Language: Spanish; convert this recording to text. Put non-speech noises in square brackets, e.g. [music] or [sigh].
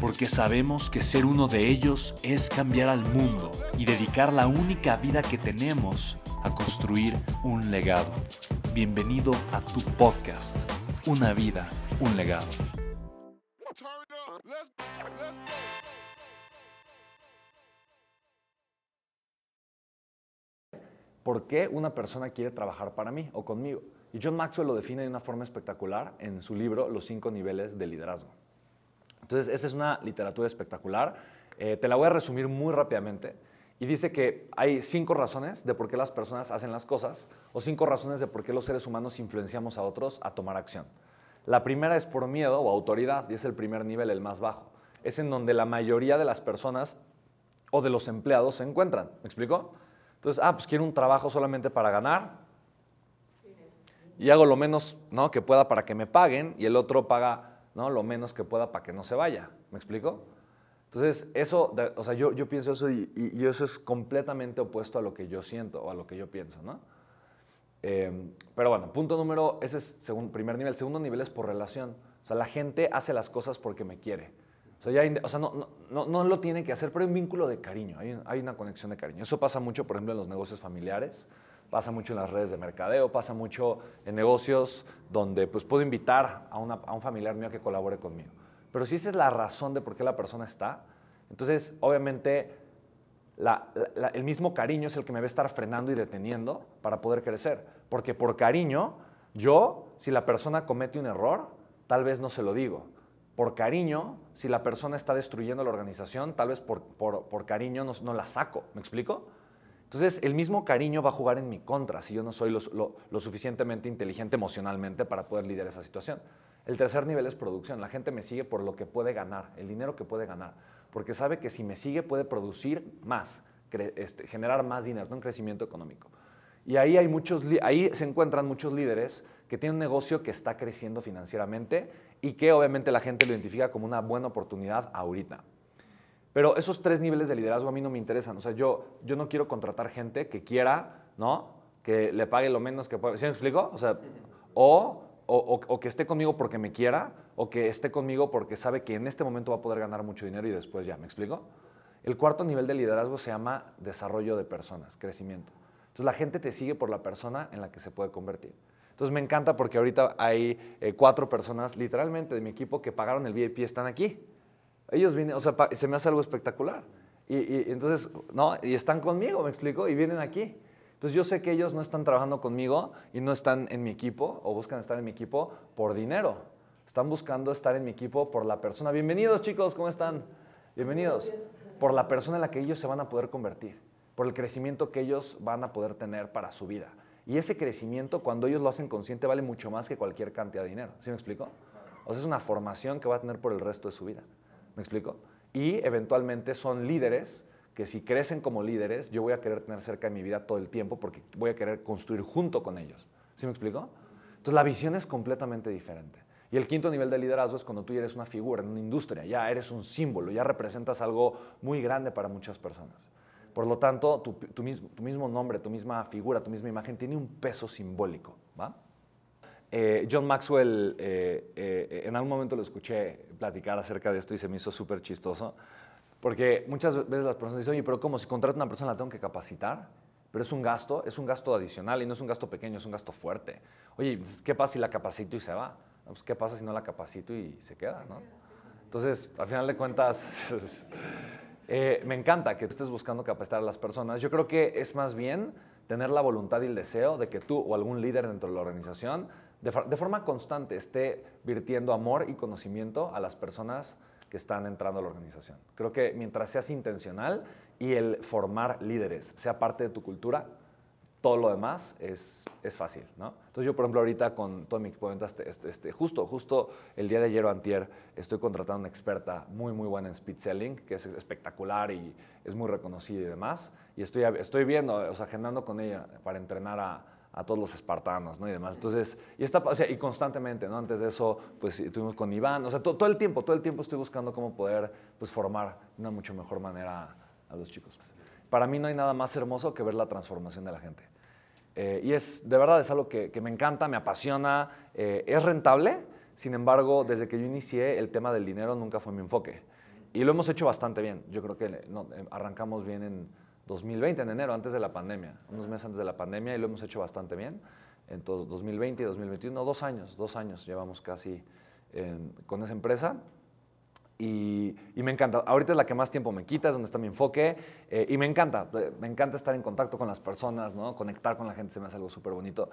porque sabemos que ser uno de ellos es cambiar al mundo y dedicar la única vida que tenemos a construir un legado. Bienvenido a tu podcast, Una vida, un legado. ¿Por qué una persona quiere trabajar para mí o conmigo? Y John Maxwell lo define de una forma espectacular en su libro Los cinco niveles de liderazgo. Entonces, esa es una literatura espectacular. Eh, te la voy a resumir muy rápidamente. Y dice que hay cinco razones de por qué las personas hacen las cosas o cinco razones de por qué los seres humanos influenciamos a otros a tomar acción. La primera es por miedo o autoridad y es el primer nivel, el más bajo. Es en donde la mayoría de las personas o de los empleados se encuentran. ¿Me explico? Entonces, ah, pues quiero un trabajo solamente para ganar y hago lo menos ¿no? que pueda para que me paguen y el otro paga ¿no? Lo menos que pueda para que no se vaya. ¿Me explico? Entonces, eso, o sea, yo, yo pienso eso y, eso es completamente opuesto a lo que yo siento o a lo que yo pienso, ¿no? Em, pero bueno, punto número, ese es segundo, primer nivel. Segundo nivel es por relación. O sea, la gente hace las cosas porque me quiere. O sea, ya, o sea no, no, no, lo tiene que hacer, pero hay un vínculo de cariño, hay, hay una conexión de cariño. Eso pasa mucho, por ejemplo, en los negocios familiares pasa mucho en las redes de mercadeo, pasa mucho en negocios donde pues puedo invitar a, un familiar mío que colabore conmigo. Pero si esa es la razón de por qué la persona está, entonces obviamente el mismo cariño es el que me va a estar frenando y deteniendo para poder crecer. Porque por cariño, yo, si la persona comete un error, tal vez no se lo digo. Por cariño, si la persona está destruyendo la organización, tal vez por, cariño no la saco. ¿Me explico? Entonces, el mismo cariño va a jugar en mi contra si yo no soy lo, suficientemente inteligente emocionalmente para poder liderar esa situación. El tercer nivel es producción. La gente me sigue por lo que puede ganar, el dinero que puede ganar, porque sabe que si me sigue puede producir más, este, generar más dinero, un crecimiento económico. Y ahí, hay muchos, ahí se encuentran muchos líderes que tienen un negocio que está creciendo financieramente y que obviamente la gente lo identifica como una buena oportunidad ahorita. Pero esos tres niveles de liderazgo a mí no me interesan. O sea, yo, yo no quiero contratar gente que quiera, ¿no? Que le pague lo menos que pueda. ¿Sí me explico? O o, o, que esté conmigo porque me quiera, o que esté conmigo porque sabe que en este momento va a poder ganar mucho dinero y después ya. ¿Me explico? El cuarto nivel de liderazgo se llama desarrollo de personas, crecimiento. Entonces la gente te sigue por la persona en la que se puede convertir. Entonces me encanta porque ahorita hay eh, cuatro personas literalmente de mi equipo que pagaron el VIP están aquí. Ellos vienen, o sea, se me hace algo espectacular. Y, entonces, ¿no? Y están conmigo, me explico, y vienen aquí. Entonces yo sé que ellos no están trabajando conmigo y no están en mi equipo o buscan estar en mi equipo por dinero. Están buscando estar en mi equipo por la persona. Bienvenidos chicos, ¿cómo están? Bienvenidos. Por la persona en la que ellos se van a poder convertir, por el crecimiento que ellos van a poder tener para su vida. Y ese crecimiento, cuando ellos lo hacen consciente, vale mucho más que cualquier cantidad de dinero. ¿Sí me explico? O sea, es una formación que va a tener por el resto de su vida. ¿Me explico? Y eventualmente son líderes que si crecen como líderes, yo voy a querer tener cerca de mi vida todo el tiempo porque voy a querer construir junto con ellos. ¿Sí me explico? Entonces la visión es completamente diferente. Y el quinto nivel de liderazgo es cuando tú eres una figura en una industria, ya eres un símbolo, ya representas algo muy grande para muchas personas. Por lo tanto, tu, tu mismo nombre, tu misma figura, tu misma imagen tiene un peso simbólico. ¿va? Eh, John Maxwell, eh, eh, en algún momento lo escuché platicar acerca de esto y se me hizo súper chistoso, porque muchas veces las personas dicen, oye, pero ¿cómo? Si contrato a una persona la tengo que capacitar, pero es un gasto, es un gasto adicional y no es un gasto pequeño, es un gasto fuerte. Oye, ¿qué pasa si la capacito y se va? Pues, ¿Qué pasa si no la capacito y se queda? ¿no? Entonces, al final de cuentas, [laughs] Eh, me encanta que estés buscando capacitar a las personas. Yo creo que es más bien tener la voluntad y el deseo de que tú o algún líder dentro de la organización de, forma constante esté virtiendo amor y conocimiento a las personas que están entrando a la organización. Creo que mientras seas intencional y el formar líderes sea parte de tu cultura, todo lo demás es, es fácil, ¿no? Entonces yo, por ejemplo, ahorita con todo mi equipo de ventas, este, este, justo, justo el día de ayer o antier, estoy contratando una experta muy, muy buena en speed selling, que es espectacular y es muy reconocida y demás. Y estoy, estoy viendo, o sea, agendando con ella para entrenar a, a todos los espartanos, ¿no? Y demás. Entonces, y, está, o sea, y constantemente, ¿no? Antes de eso, pues estuvimos con Iván, o sea, todo el tiempo, todo el tiempo estoy buscando cómo poder, pues, formar de una mucho mejor manera a los chicos. Para mí no hay nada más hermoso que ver la transformación de la gente. Eh, y es, de verdad, es algo que, me encanta, me apasiona, eh, es rentable, sin embargo, desde que yo inicié, el tema del dinero nunca fue mi enfoque. Y lo hemos hecho bastante bien. Yo creo que no, arrancamos bien en 2020, en enero, antes de la pandemia, unos meses antes de la pandemia, y lo hemos hecho bastante bien. En 2020 y 2021, dos años, dos años llevamos casi con esa empresa. Y, me encanta. Ahorita es la que más tiempo me quita, es donde está mi enfoque. Eh, y me encanta. Me encanta estar en contacto con las personas, ¿no? Conectar con la gente se me hace algo súper bonito.